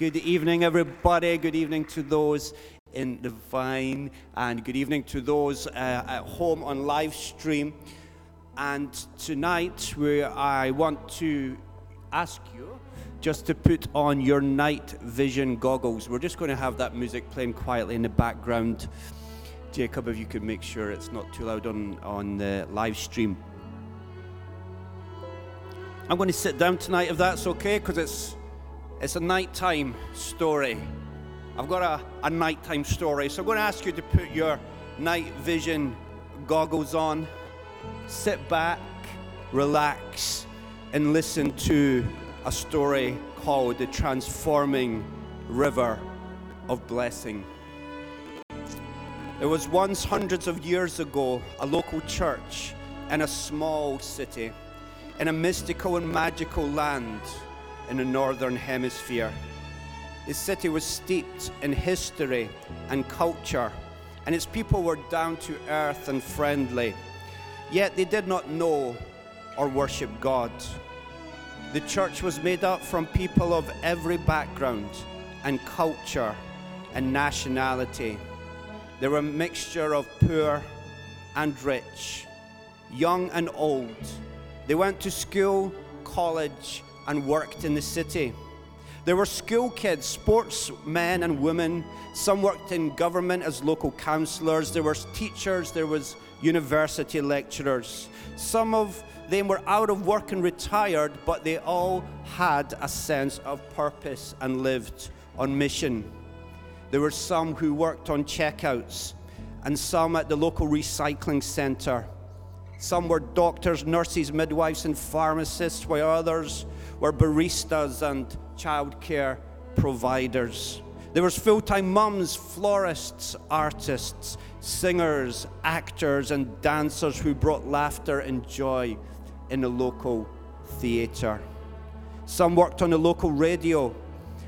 Good evening, everybody. Good evening to those in the vine, and good evening to those uh, at home on live stream. And tonight, we, I want to ask you just to put on your night vision goggles. We're just going to have that music playing quietly in the background. Jacob, if you could make sure it's not too loud on, on the live stream. I'm going to sit down tonight if that's okay, because it's, it's a nighttime story. I've got a, a nighttime story, so I'm going to ask you to put your night vision goggles on, sit back, relax, and listen to a story called The Transforming River of Blessing. There was once, hundreds of years ago, a local church in a small city in a mystical and magical land in the northern hemisphere. The city was steeped in history and culture, and its people were down to earth and friendly. Yet they did not know or worship God. The church was made up from people of every background and culture and nationality. There were a mixture of poor and rich, young and old they went to school, college, and worked in the city. There were school kids, sportsmen and women. Some worked in government as local councillors. There were teachers. There was university lecturers. Some of them were out of work and retired, but they all had a sense of purpose and lived on mission. There were some who worked on checkouts and some at the local recycling centre. Some were doctors, nurses, midwives, and pharmacists, while others were baristas and childcare providers. There was full-time mums, florists, artists, singers, actors, and dancers who brought laughter and joy in the local theatre. Some worked on the local radio,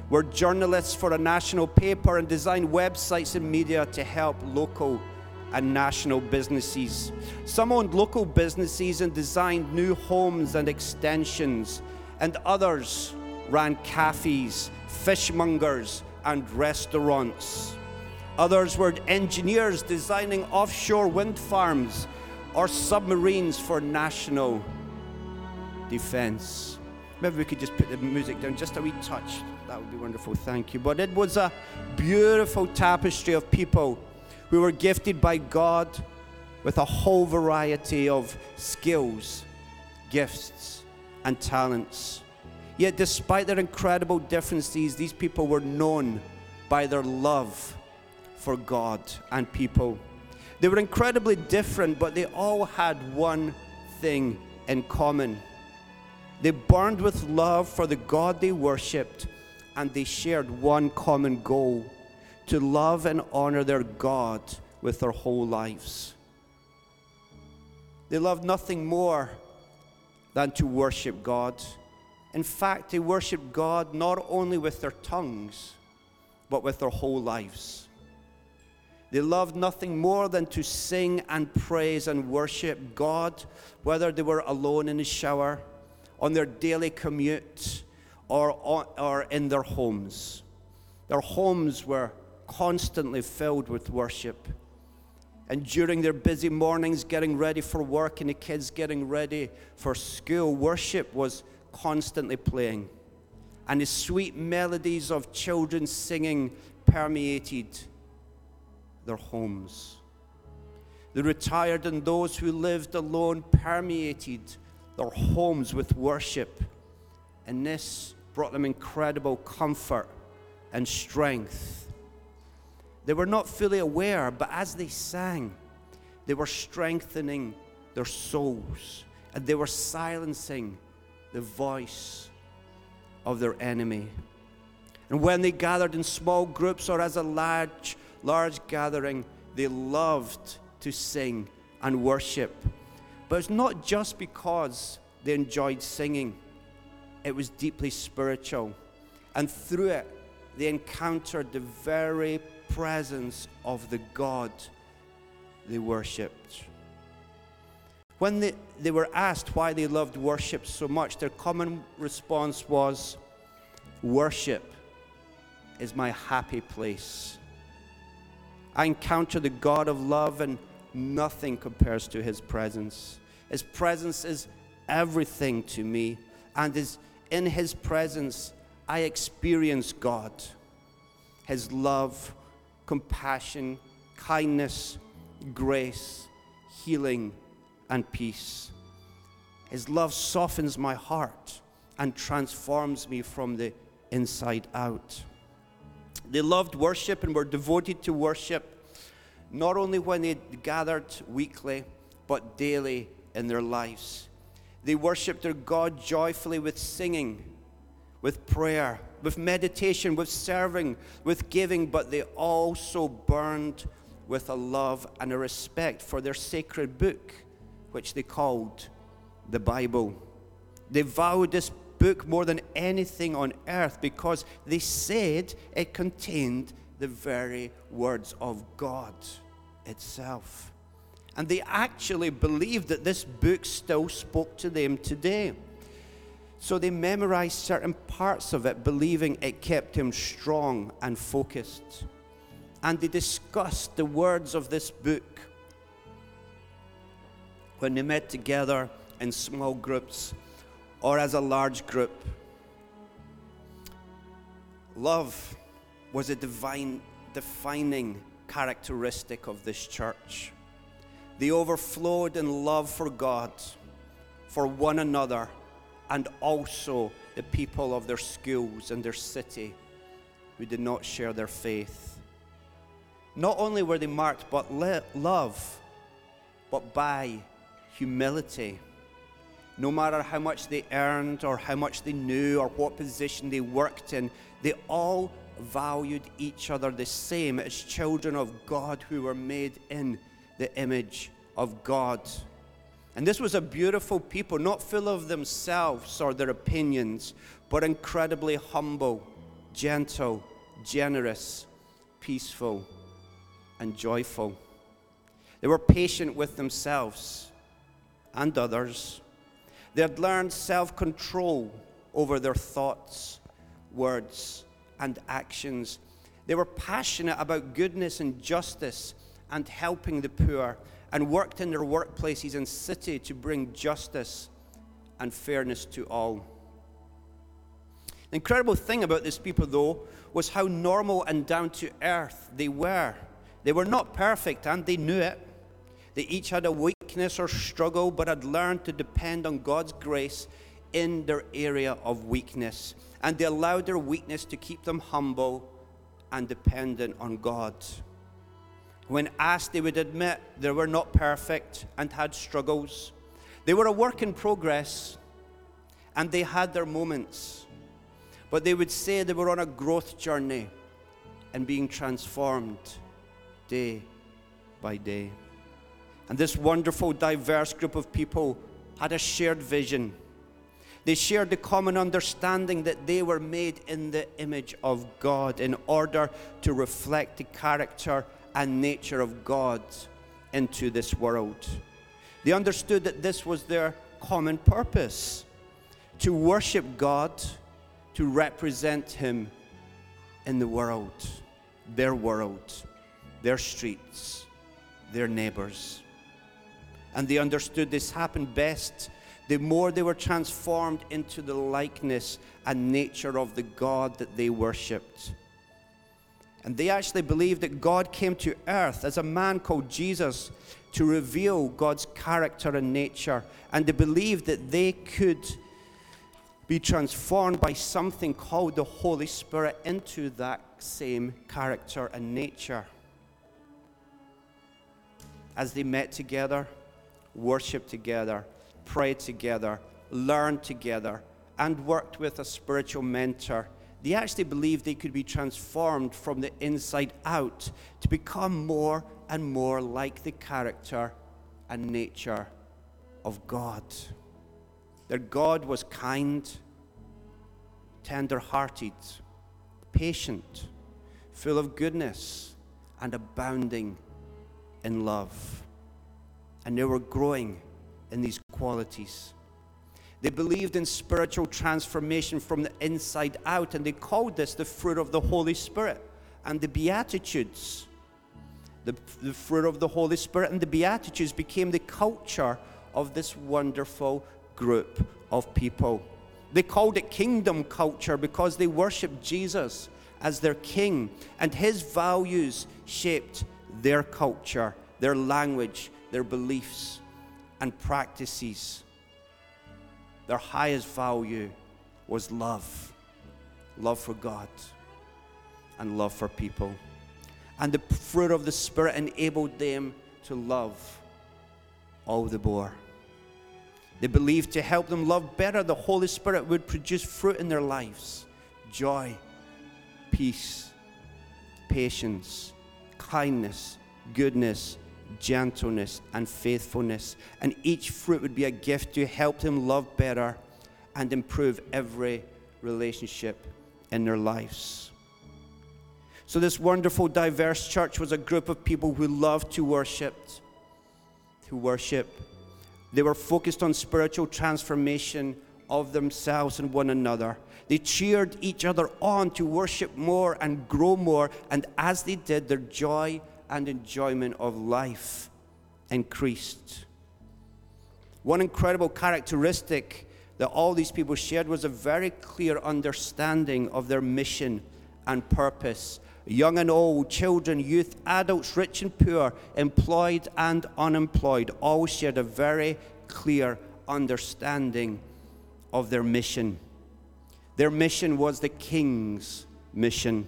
were journalists for a national paper, and designed websites and media to help local and national businesses. Some owned local businesses and designed new homes and extensions, and others ran cafes, fishmongers, and restaurants. Others were engineers designing offshore wind farms or submarines for national defense. Maybe we could just put the music down just a wee touch. That would be wonderful. Thank you. But it was a beautiful tapestry of people we were gifted by God with a whole variety of skills, gifts, and talents. Yet, despite their incredible differences, these people were known by their love for God and people. They were incredibly different, but they all had one thing in common. They burned with love for the God they worshipped, and they shared one common goal to love and honor their God with their whole lives. They loved nothing more than to worship God. In fact, they worshiped God not only with their tongues, but with their whole lives. They loved nothing more than to sing and praise and worship God, whether they were alone in the shower, on their daily commute, or, or in their homes. Their homes were constantly filled with worship. And during their busy mornings getting ready for work and the kids getting ready for school, worship was constantly playing. And the sweet melodies of children singing permeated their homes. The retired and those who lived alone permeated their homes with worship. And this brought them incredible comfort and strength they were not fully aware, but as they sang, they were strengthening their souls and they were silencing the voice of their enemy. And when they gathered in small groups or as a large, large gathering, they loved to sing and worship. But it's not just because they enjoyed singing, it was deeply spiritual. And through it, they encountered the very presence of the God they worshipped. When they, they were asked why they loved worship so much, their common response was worship is my happy place. I encounter the God of love, and nothing compares to his presence. His presence is everything to me, and is in his presence I experience God. His love, compassion, kindness, grace, healing, and peace. His love softens my heart and transforms me from the inside out. They loved worship and were devoted to worship, not only when they gathered weekly, but daily in their lives. They worshiped their God joyfully with singing, with prayer, with meditation, with serving, with giving, but they also burned with a love and a respect for their sacred book, which they called the Bible. They vowed this book more than anything on earth because they said it contained the very words of God itself. And they actually believed that this book still spoke to them today. So they memorized certain parts of it, believing it kept him strong and focused. And they discussed the words of this book when they met together in small groups or as a large group. Love was a divine, defining characteristic of this church. They overflowed in love for God, for one another, and also the people of their schools and their city who did not share their faith. Not only were they marked by love, but by humility no matter how much they earned or how much they knew or what position they worked in, they all valued each other the same as children of God who were made in the image of God. And this was a beautiful people, not full of themselves or their opinions, but incredibly humble, gentle, generous, peaceful, and joyful. They were patient with themselves and others they had learned self control over their thoughts, words, and actions. They were passionate about goodness and justice and helping the poor and worked in their workplaces and city to bring justice and fairness to all. The incredible thing about these people, though, was how normal and down to earth they were. They were not perfect and they knew it. They each had a weakness or struggle, but had learned to depend on God's grace in their area of weakness. And they allowed their weakness to keep them humble and dependent on God. When asked, they would admit they were not perfect and had struggles. They were a work in progress and they had their moments. But they would say they were on a growth journey and being transformed day by day. And this wonderful, diverse group of people had a shared vision. They shared the common understanding that they were made in the image of God in order to reflect the character and nature of God into this world. They understood that this was their common purpose to worship God, to represent Him in the world, their world, their streets, their neighbors and they understood this happened best the more they were transformed into the likeness and nature of the God that they worshipped. And they actually believed that God came to earth as a man called Jesus to reveal God's character and nature. And they believed that they could be transformed by something called the Holy Spirit into that same character and nature. As they met together, worshiped together, prayed together, learned together, and worked with a spiritual mentor, they actually believed they could be transformed from the inside out to become more and more like the character and nature of God. Their God was kind, tender hearted, patient, full of goodness, and abounding in love and they were growing in these qualities. They believed in spiritual transformation from the inside out, and they called this the fruit of the Holy Spirit and the Beatitudes. The, the fruit of the Holy Spirit and the Beatitudes became the culture of this wonderful group of people. They called it kingdom culture because they worshiped Jesus as their king, and his values shaped their culture, their language, their beliefs, and practices. Their highest value was love love for God and love for people. And the fruit of the Spirit enabled them to love all the more. They believed to help them love better, the Holy Spirit would produce fruit in their lives joy, peace, patience, kindness, goodness, gentleness, and faithfulness. And each fruit would be a gift to help them love better and improve every relationship in their lives. So, this wonderful, diverse church was a group of people who loved to worship. To worship. They were focused on spiritual transformation of themselves and one another. They cheered each other on to worship more and grow more, and as they did, their joy and enjoyment of life increased. One incredible characteristic that all these people shared was a very clear understanding of their mission and purpose. Young and old, children, youth, adults, rich and poor, employed and unemployed, all shared a very clear understanding of their mission. Their mission was the king's mission.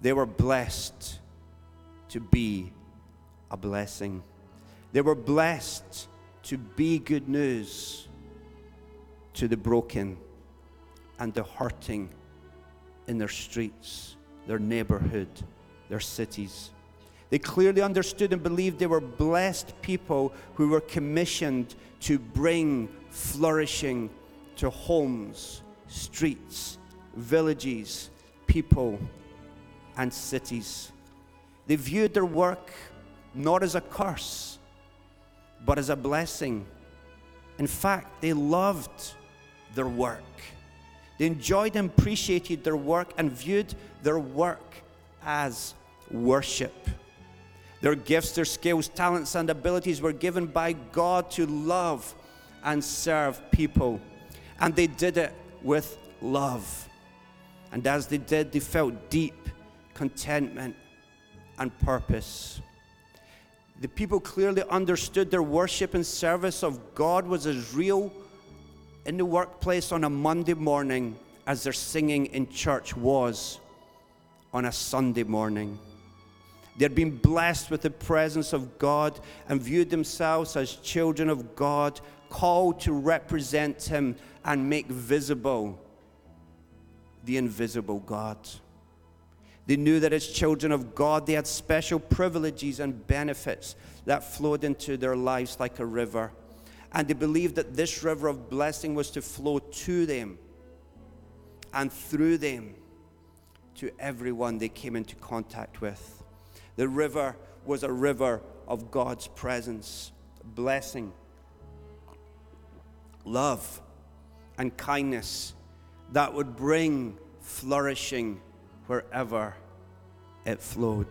They were blessed to be a blessing. They were blessed to be good news to the broken and the hurting in their streets, their neighborhood, their cities. They clearly understood and believed they were blessed people who were commissioned to bring flourishing to homes, streets, villages, people, and cities. They viewed their work not as a curse, but as a blessing. In fact, they loved their work. They enjoyed and appreciated their work and viewed their work as worship. Their gifts, their skills, talents, and abilities were given by God to love and serve people. And they did it with love. And as they did, they felt deep contentment and purpose. The people clearly understood their worship and service of God was as real in the workplace on a Monday morning as their singing in church was on a Sunday morning. They had been blessed with the presence of God and viewed themselves as children of God, called to represent Him and make visible the invisible God. They knew that as children of God, they had special privileges and benefits that flowed into their lives like a river. And they believed that this river of blessing was to flow to them and through them to everyone they came into contact with. The river was a river of God's presence, blessing, love, and kindness that would bring flourishing wherever it flowed.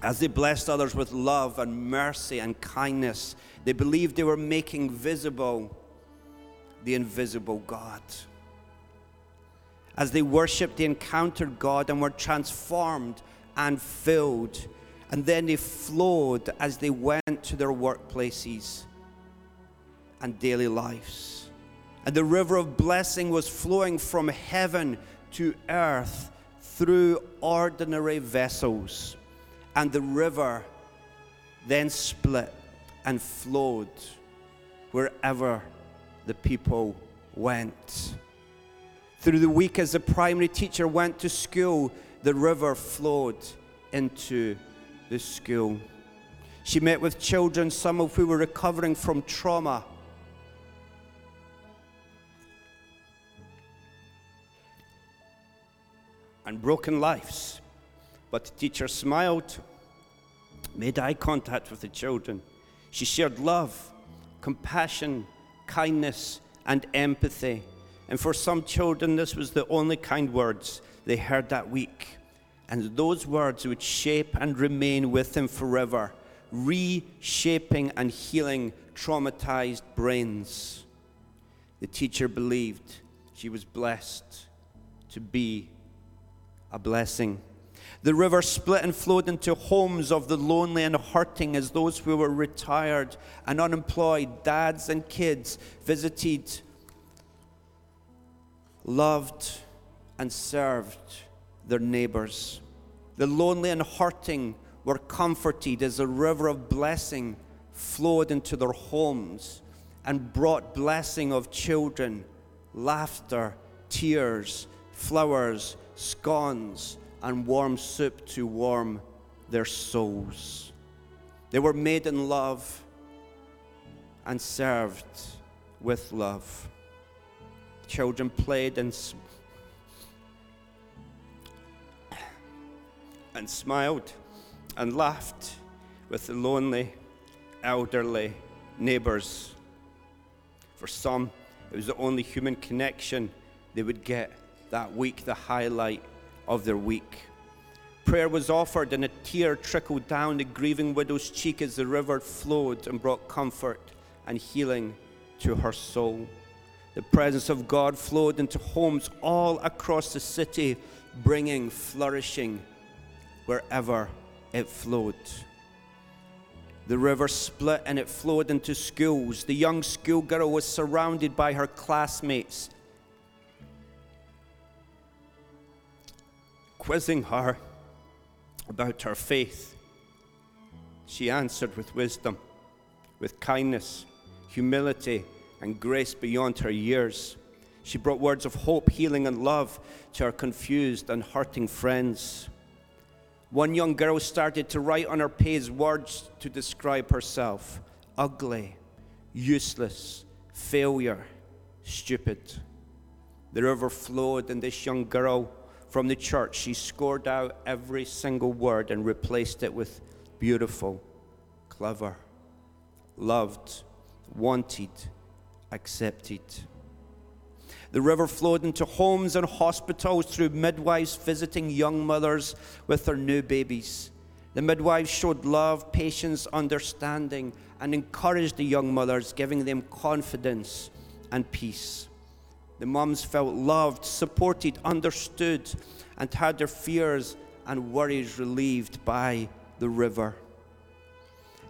As they blessed others with love and mercy and kindness, they believed they were making visible the invisible God. As they worshiped, they encountered God and were transformed and filled. And then they flowed as they went to their workplaces and daily lives. And the river of blessing was flowing from heaven to earth through ordinary vessels, and the river then split and flowed wherever the people went. Through the week, as the primary teacher went to school, the river flowed into the school. She met with children, some of who were recovering from trauma broken lives. But the teacher smiled, made eye contact with the children. She shared love, compassion, kindness, and empathy. And for some children, this was the only kind words they heard that week. And those words would shape and remain with them forever, reshaping and healing traumatized brains. The teacher believed she was blessed to be a blessing. The river split and flowed into homes of the lonely and hurting as those who were retired and unemployed, dads and kids, visited, loved, and served their neighbors. The lonely and hurting were comforted as a river of blessing flowed into their homes and brought blessing of children, laughter, tears, flowers, scones, and warm soup to warm their souls. They were made in love and served with love. Children played and, and smiled and laughed with the lonely, elderly neighbors. For some, it was the only human connection they would get that week, the highlight of their week. Prayer was offered, and a tear trickled down the grieving widow's cheek as the river flowed and brought comfort and healing to her soul. The presence of God flowed into homes all across the city, bringing flourishing wherever it flowed. The river split and it flowed into schools. The young schoolgirl was surrounded by her classmates, quizzing her about her faith. She answered with wisdom, with kindness, humility, and grace beyond her years. She brought words of hope, healing, and love to her confused and hurting friends. One young girl started to write on her page words to describe herself ugly, useless, failure, stupid. The river flowed, and this young girl from the church, she scored out every single word and replaced it with beautiful, clever, loved, wanted, accepted. The river flowed into homes and hospitals through midwives visiting young mothers with their new babies. The midwives showed love, patience, understanding, and encouraged the young mothers, giving them confidence and peace. The mums felt loved, supported, understood, and had their fears and worries relieved by the river.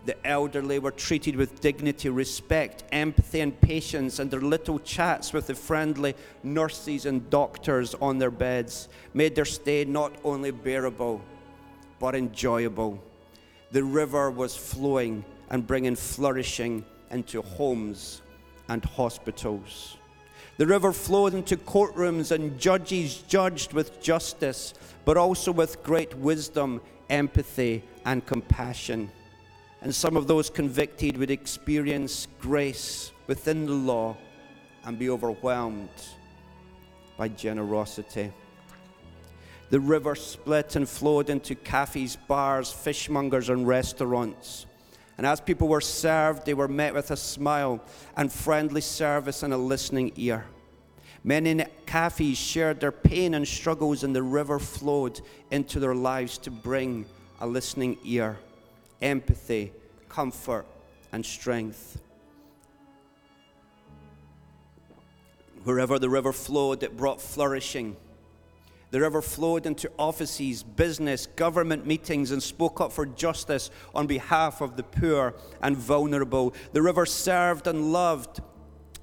The elderly were treated with dignity, respect, empathy, and patience, and their little chats with the friendly nurses and doctors on their beds made their stay not only bearable, but enjoyable. The river was flowing and bringing flourishing into homes and hospitals. The river flowed into courtrooms, and judges judged with justice, but also with great wisdom, empathy, and compassion and some of those convicted would experience grace within the law and be overwhelmed by generosity. The river split and flowed into cafes, bars, fishmongers, and restaurants. And as people were served, they were met with a smile and friendly service and a listening ear. Many cafes shared their pain and struggles, and the river flowed into their lives to bring a listening ear empathy, comfort, and strength. Wherever the river flowed, it brought flourishing. The river flowed into offices, business, government meetings, and spoke up for justice on behalf of the poor and vulnerable. The river served and loved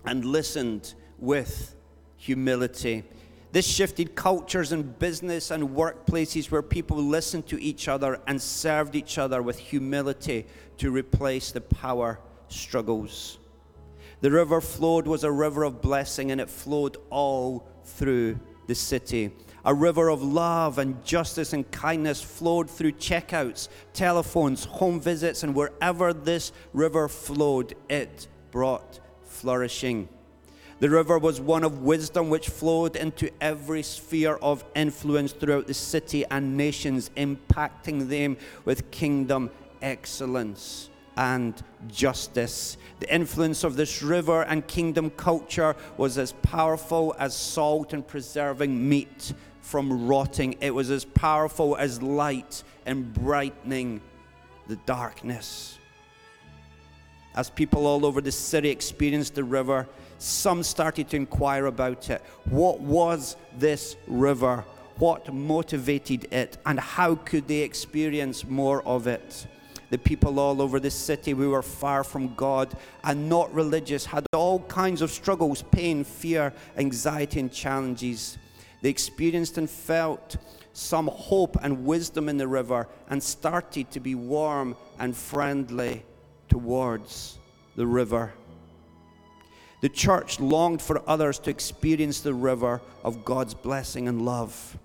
and listened with humility. This shifted cultures in business and workplaces where people listened to each other and served each other with humility to replace the power struggles. The river flowed was a river of blessing and it flowed all through the city. A river of love and justice and kindness flowed through checkouts, telephones, home visits, and wherever this river flowed, it brought flourishing. The river was one of wisdom which flowed into every sphere of influence throughout the city and nations, impacting them with kingdom excellence and justice. The influence of this river and kingdom culture was as powerful as salt in preserving meat from rotting. It was as powerful as light in brightening the darkness. As people all over the city experienced the river, some started to inquire about it. What was this river? What motivated it? And how could they experience more of it? The people all over the city who were far from God and not religious had all kinds of struggles, pain, fear, anxiety, and challenges. They experienced and felt some hope and wisdom in the river and started to be warm and friendly towards the river. The church longed for others to experience the river of God's blessing and love.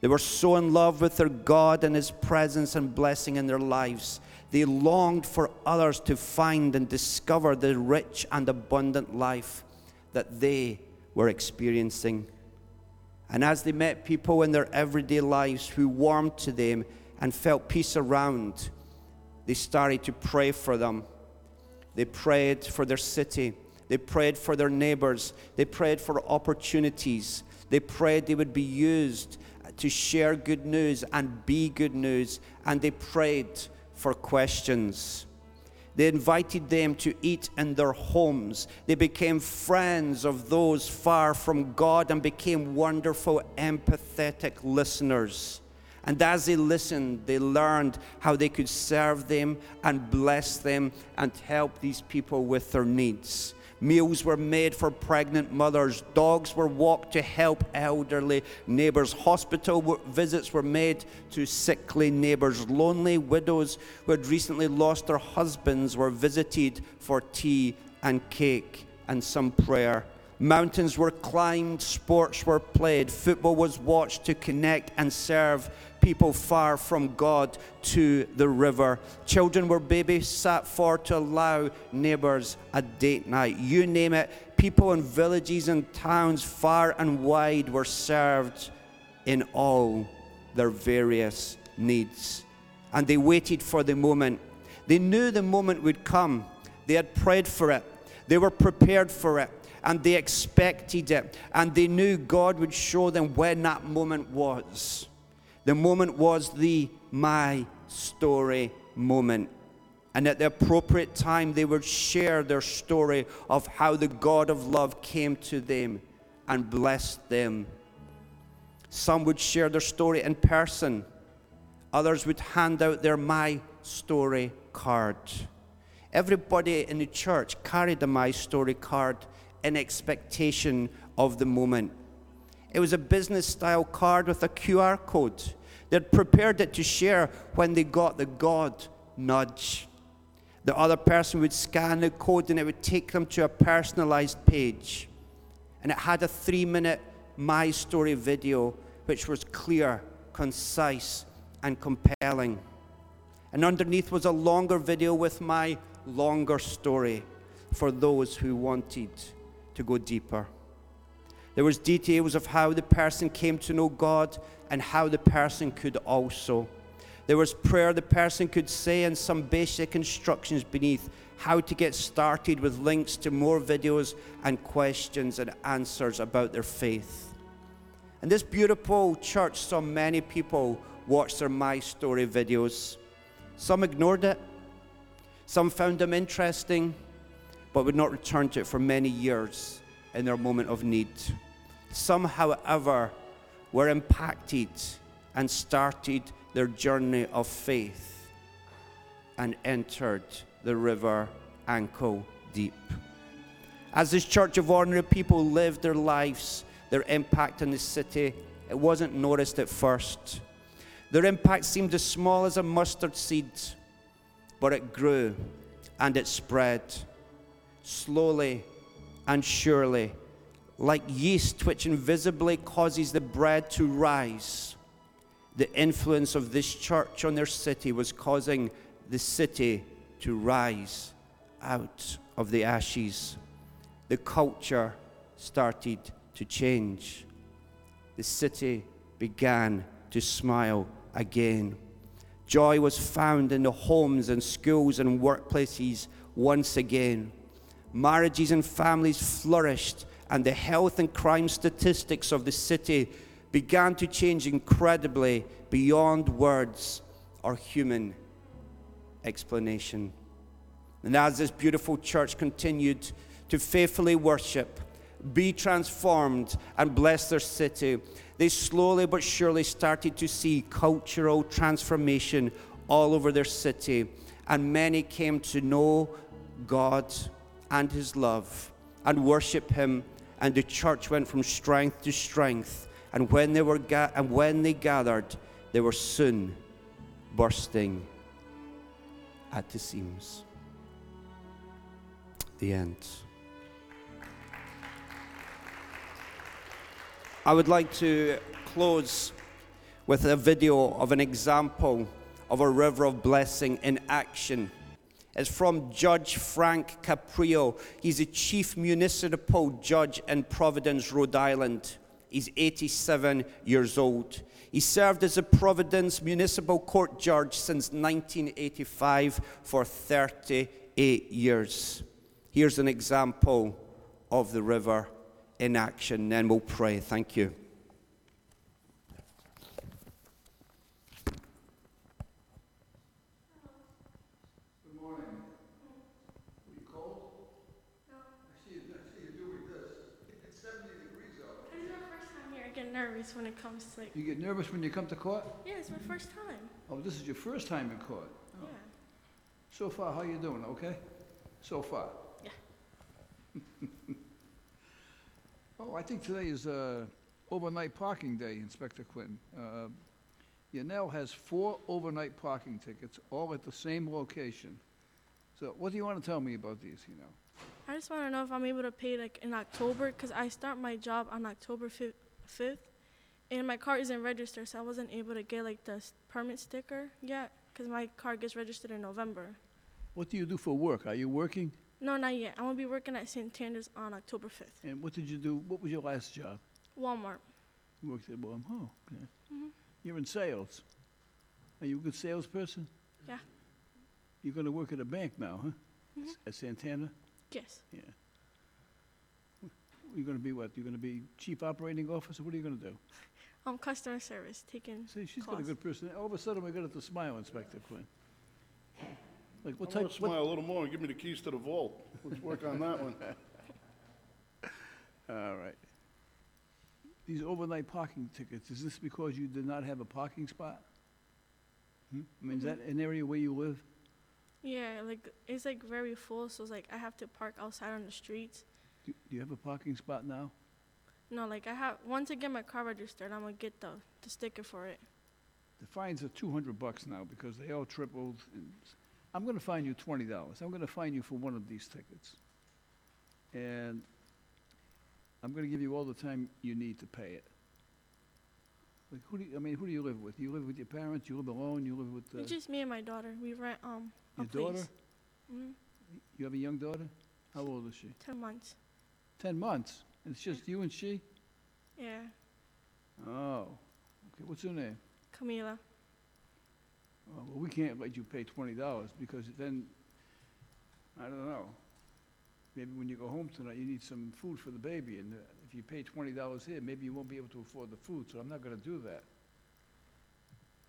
They were so in love with their God and His presence and blessing in their lives. They longed for others to find and discover the rich and abundant life that they were experiencing. And as they met people in their everyday lives who warmed to them and felt peace around, they started to pray for them. They prayed for their city. They prayed for their neighbors. They prayed for opportunities. They prayed they would be used to share good news and be good news. And they prayed for questions. They invited them to eat in their homes. They became friends of those far from God and became wonderful, empathetic listeners. And as they listened, they learned how they could serve them and bless them and help these people with their needs. Meals were made for pregnant mothers. Dogs were walked to help elderly neighbors. Hospital visits were made to sickly neighbors. Lonely widows who had recently lost their husbands were visited for tea and cake and some prayer. Mountains were climbed, sports were played, football was watched to connect and serve people far from God to the river. Children were babysat for to allow neighbors a date night. You name it, people in villages and towns far and wide were served in all their various needs. And they waited for the moment. They knew the moment would come. They had prayed for it. They were prepared for it and they expected it, and they knew God would show them when that moment was. The moment was the my story moment. And at the appropriate time, they would share their story of how the God of love came to them and blessed them. Some would share their story in person, others would hand out their My Story card. Everybody in the church carried a My Story card in expectation of the moment. It was a business style card with a QR code. They'd prepared it to share when they got the God nudge. The other person would scan the code and it would take them to a personalized page. And it had a three minute My Story video, which was clear, concise, and compelling. And underneath was a longer video with my longer story for those who wanted to go deeper. There was details of how the person came to know God and how the person could also. There was prayer the person could say and some basic instructions beneath how to get started with links to more videos and questions and answers about their faith. And this beautiful church saw many people watch their My Story videos. Some ignored it, some found them interesting, but would not return to it for many years in their moment of need. Some, however, were impacted and started their journey of faith and entered the river ankle deep. As this church of ordinary people lived their lives, their impact on the city, it wasn't noticed at first. Their impact seemed as small as a mustard seed, but it grew and it spread slowly and surely like yeast which invisibly causes the bread to rise. The influence of this church on their city was causing the city to rise out of the ashes. The culture started to change. The city began to smile again. Joy was found in the homes and schools and workplaces once again. Marriages and families flourished, and the health and crime statistics of the city began to change incredibly beyond words or human explanation. And as this beautiful church continued to faithfully worship, be transformed, and bless their city, they slowly but surely started to see cultural transformation all over their city. And many came to know God and His love and worship Him. And the church went from strength to strength. And when they, were ga- and when they gathered, they were soon bursting at the seams. The end. I would like to close with a video of an example of a river of blessing in action. It's from Judge Frank Caprio. He's a chief municipal judge in Providence, Rhode Island. He's 87 years old. He served as a Providence Municipal Court judge since 1985 for 38 years. Here's an example of the river in action. Then we'll pray. Thank you. Good morning. Are you cold? No. I see you, I see you doing this. It's seventy degrees out. This is my first time here. I get nervous when it comes to like. You get nervous when you come to court? Yeah, it's my first time. Oh, this is your first time in court? Oh. Yeah. So far, how you doing, okay? So far? Yeah. Oh, I think today is, uh, overnight parking day, Inspector Quinn. Uh, Yanell has four overnight parking tickets, all at the same location. So what do you want to tell me about these, you know? I just want to know if I'm able to pay like in October because I start my job on October fif- 5th, and my car isn't registered, so I wasn't able to get like the s- permit sticker yet because my car gets registered in November. What do you do for work? Are you working? No, not yet. I'm gonna be working at Santander's on October 5th. And what did you do, what was your last job? Walmart. You worked at Walmart, oh, okay. Mhm. You're in sales. Are you a good salesperson? Yeah. You're gonna work at a bank now, huh? Mhm. S- At Santander? Yes. Yeah. You're gonna be what? You're gonna be chief operating officer? What are you gonna do? Um, customer service, taking. See, she's got a Calls. good person. All of a sudden, we got to smile, Inspector Quinn. Like, what I'm type, gonna smile what? a little more and give me the keys to the vault. Let's work on that one. All right. These overnight parking tickets, is this because you did not have a parking spot? Hmm? I mean, is that an area where you live? Yeah, like it's like very full, so it's like I have to park outside on the streets. Do do you have a parking spot now? No, like I have once I get my car registered, I'm gonna get the the sticker for it. The fines are two hundred bucks now because they all tripled. and s- I'm gonna fine you twenty dollars. I'm gonna fine you for one of these tickets. And I'm gonna give you all the time you need to pay it. Like, who do you, I mean, who do you live with? You live with your parents, you live alone, you live with, uh, It's just me and my daughter. We rent um a your daughter? place. Mm, You have a young daughter? How old is she? ten months. Ten months? It's just you and she? Yeah, Oh, okay, what's her name? Camila. Oh, well, we can't let you pay twenty dollars because then, I don't know. Maybe when you go home tonight, you need some food for the baby, and uh, if you pay twenty dollars here, maybe you won't be able to afford the food, so I'm not gonna do that.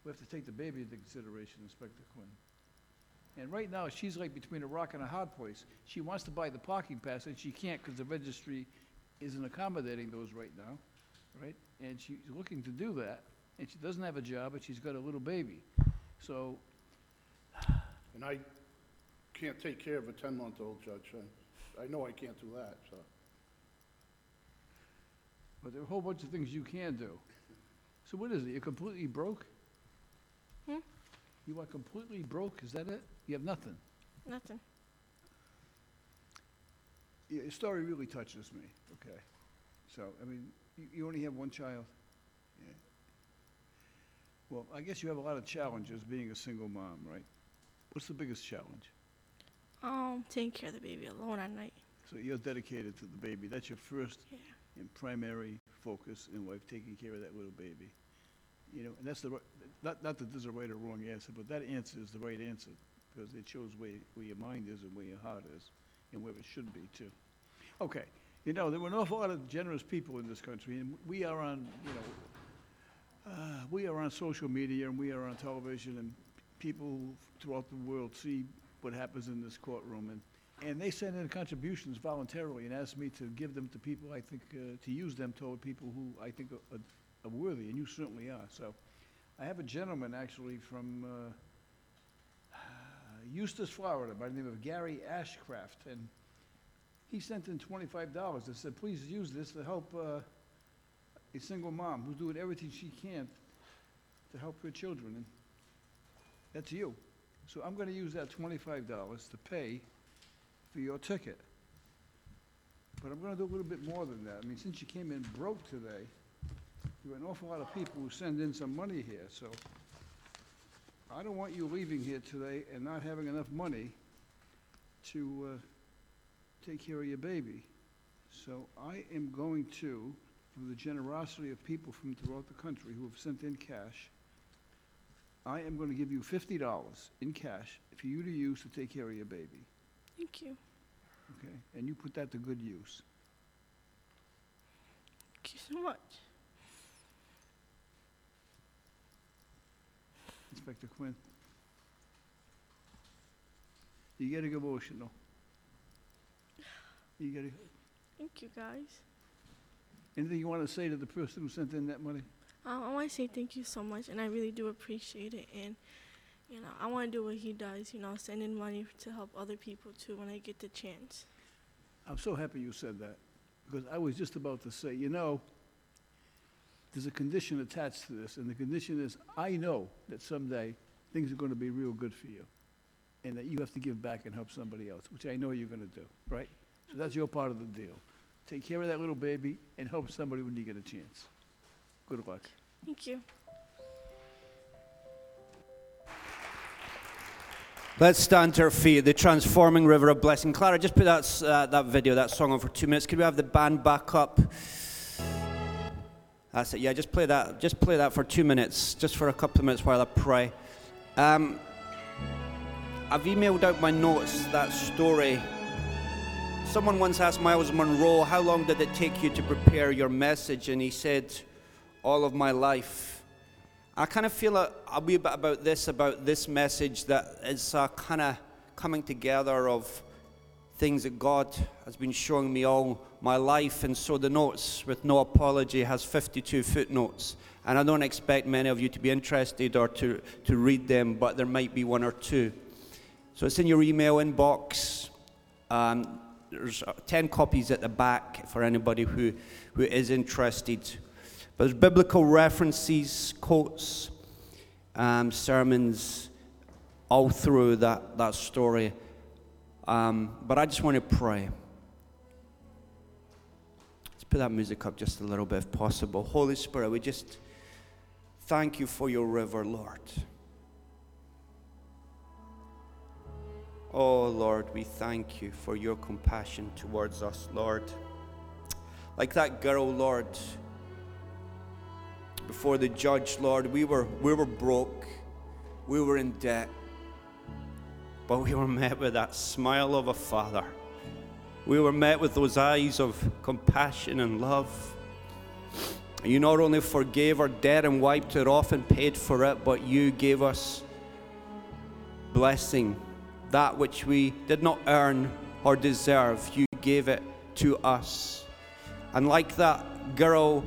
We have to take the baby into consideration, Inspector Quinn. And right now, she's like between a rock and a hard place. She wants to buy the parking pass, and she can't because the registry isn't accommodating those right now, right? And she's looking to do that, and she doesn't have a job, but she's got a little baby. So, And I can't take care of a 10-month-old, Judge. I I know I can't do that, so. but there are a whole bunch of things you can do. So what is it? You're completely broke? Hmm? You are completely broke? Is that it? You have nothing? Nothing. Yeah, Your story really touches me, okay? So, I mean, you, you only have one child? Yeah. Well, I guess you have a lot of challenges being a single mom, right? What's the biggest challenge? Um, taking care of the baby alone at night. So you're dedicated to the baby. That's your first Yeah. and primary focus in life, taking care of that little baby. You know, and that's the, ri- not, not that there's a right or wrong answer, but that answer is the right answer, because it shows where, where your mind is and where your heart is, and where it should be, too. Okay, you know, there were an awful lot of generous people in this country, and we are on, you know, uh, we are on social media, and we are on television, and people throughout the world see what happens in this courtroom, and, and they send in contributions voluntarily and ask me to give them to people I think, uh, to use them toward people who I think are- are worthy, and you certainly are. So I have a gentleman actually from uh, Eustis, Florida, by the name of Gary Ashcraft, and he sent in twenty-five dollars and said, please use this to help uh, a single mom who's doing everything she can to help her children, and that's you. So I'm gonna use that twenty-five dollars to pay for your ticket. But I'm gonna do a little bit more than that. I mean, since you came in broke today, there are an awful lot of people who send in some money here, so I don't want you leaving here today and not having enough money to uh, take care of your baby. So I am going to, from the generosity of people from throughout the country who have sent in cash, I am going to give you fifty dollars in cash for you to use to take care of your baby, Thank you. okay? And you put that to good use. Thank you so much. Inspector Quinn. You get a emotional. You get, Thank you, guys. anything you want to say to the person who sent in that money? Um, I want to say thank you so much, and I really do appreciate it. And you know, I want to do what he does. You know, send in money to help other people too when I get the chance. I'm so happy you said that, because I was just about to say, you know, there's a condition attached to this, and the condition is, I know that someday things are going to be real good for you, and that you have to give back and help somebody else, which I know you're going to do, right? So that's your part of the deal. Take care of that little baby and help somebody when you get a chance. Good luck. Thank you. Let's stand to our feet. The transforming river of blessing. Clara, just put that uh, that video, that song on for two minutes. Could we have the band back up? That's it. Yeah, just play that. Just play that for two minutes, just for a couple of minutes while I pray. Um, I've emailed out my notes that story. Someone once asked Myles Munroe, "How long did it take you to prepare your message?" And he said, "All of my life." I kind of feel a, a wee bit about this, about this message, that it's a kind of coming together of things that God has been showing me all my life. And so the notes, with no apology, has 52 footnotes. And I don't expect many of you to be interested or to, to read them, but there might be one or two. So it's in your email inbox. Um, there's uh, 10 copies at the back for anybody who, who is interested. But there's biblical references, quotes, um, sermons all through that, that story. Um, but I just want to pray. Let's put that music up just a little bit if possible. Holy Spirit, we just thank you for your river, Lord. Oh, Lord, we thank you for your compassion towards us, Lord. Like that girl, Lord, before the judge, Lord, we were, we were broke, we were in debt, but we were met with that smile of a father. We were met with those eyes of compassion and love. You not only forgave our debt and wiped it off and paid for it, but you gave us blessing, that which we did not earn or deserve. You gave it to us. And like that girl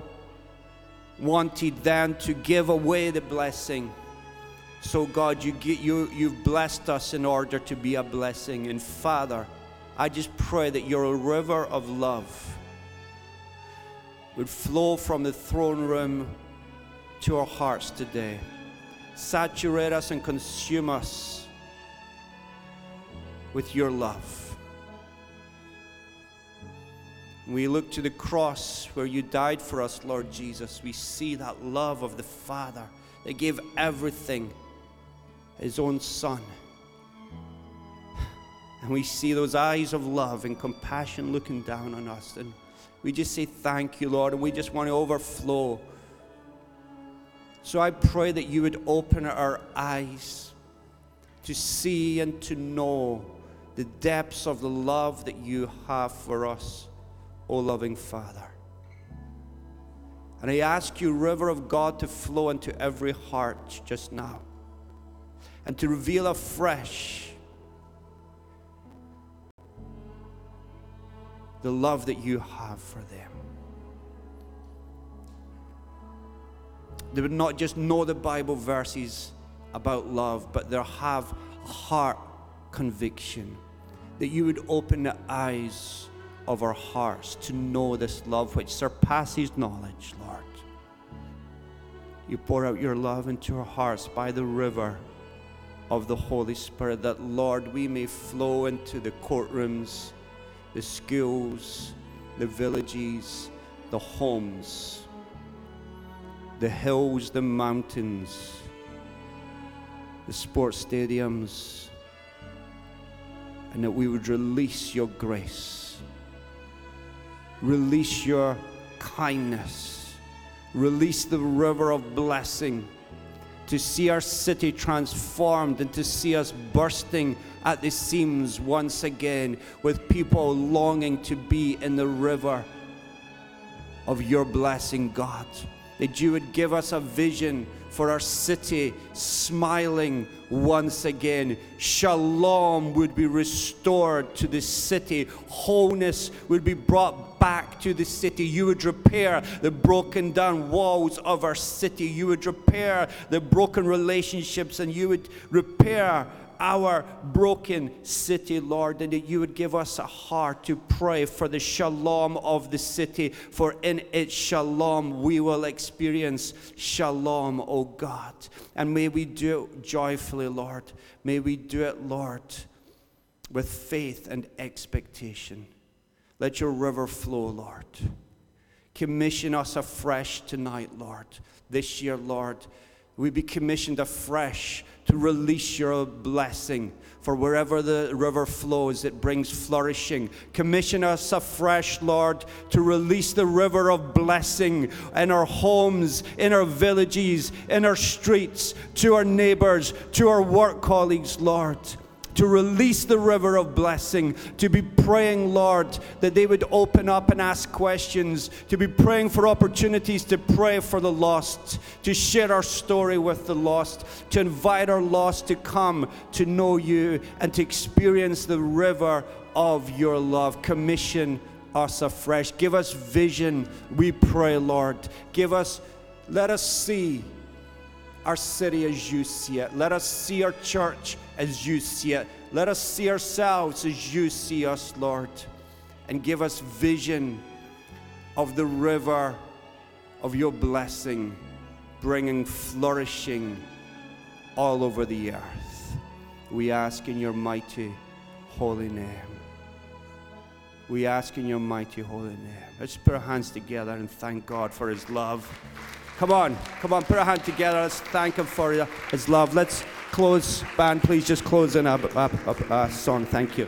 wanted then to give away the blessing, so God, you, get, you, you've blessed us in order to be a blessing. And Father, I just pray that your river of love would flow from the throne room to our hearts today. Saturate us and consume us with your love. We look to the cross where you died for us, Lord Jesus. We see that love of the Father that gave everything, his own Son. And we see those eyes of love and compassion looking down on us. And we just say, Thank you, Lord. And we just want to overflow So I pray that you would open our eyes to see and to know the depths of the love that you have for us, O loving Father. And I ask you, River of God, to flow into every heart just now and to reveal afresh the love that you have for them. They would not just know the Bible verses about love, but they'll have heart conviction. That you would open the eyes of our hearts to know this love which surpasses knowledge, Lord. You pour out your love into our hearts by the river of the Holy Spirit, that, Lord, we may flow into the courtrooms, the schools, the villages, the homes, the hills, the mountains, the sports stadiums, and that we would release your grace, release your kindness, release the river of blessing to see our city transformed and to see us bursting at the seams once again with people longing to be in the river of your blessing, God. That you would give us a vision for our city smiling once again. Shalom would be restored to the city, wholeness would be brought back to the city. You would repair the broken down walls of our city. You would repair the broken relationships, and you would repair our broken city, Lord, and that you would give us a heart to pray for the shalom of the city, for in its shalom we will experience shalom, O God. And may we do it joyfully, Lord. May we do it, Lord, with faith and expectation. Let your river flow, Lord. Commission us afresh tonight, Lord. This year, Lord, we be commissioned afresh to release your blessing. For wherever the river flows, it brings flourishing. Commission us afresh, Lord, to release the river of blessing in our homes, in our villages, in our streets, to our neighbors, to our work colleagues, Lord to release the river of blessing, to be praying, Lord, that they would open up and ask questions, to be praying for opportunities to pray for the lost, to share our story with the lost, to invite our lost to come to know you and to experience the river of your love. Commission us afresh. Give us vision, we pray, Lord. Give us, let us see our city as you see it. Let us see our church as you see it. Let us see ourselves as you see us, Lord. And give us vision of the river of your blessing, bringing flourishing all over the earth. We ask in your mighty, holy name. We ask in your mighty, holy name. Let's put our hands together and thank God for his love. Come on, come on, put our hand together. Let's thank Him for His love. Let's close, band, please just close in a, a, a, a song. Thank you.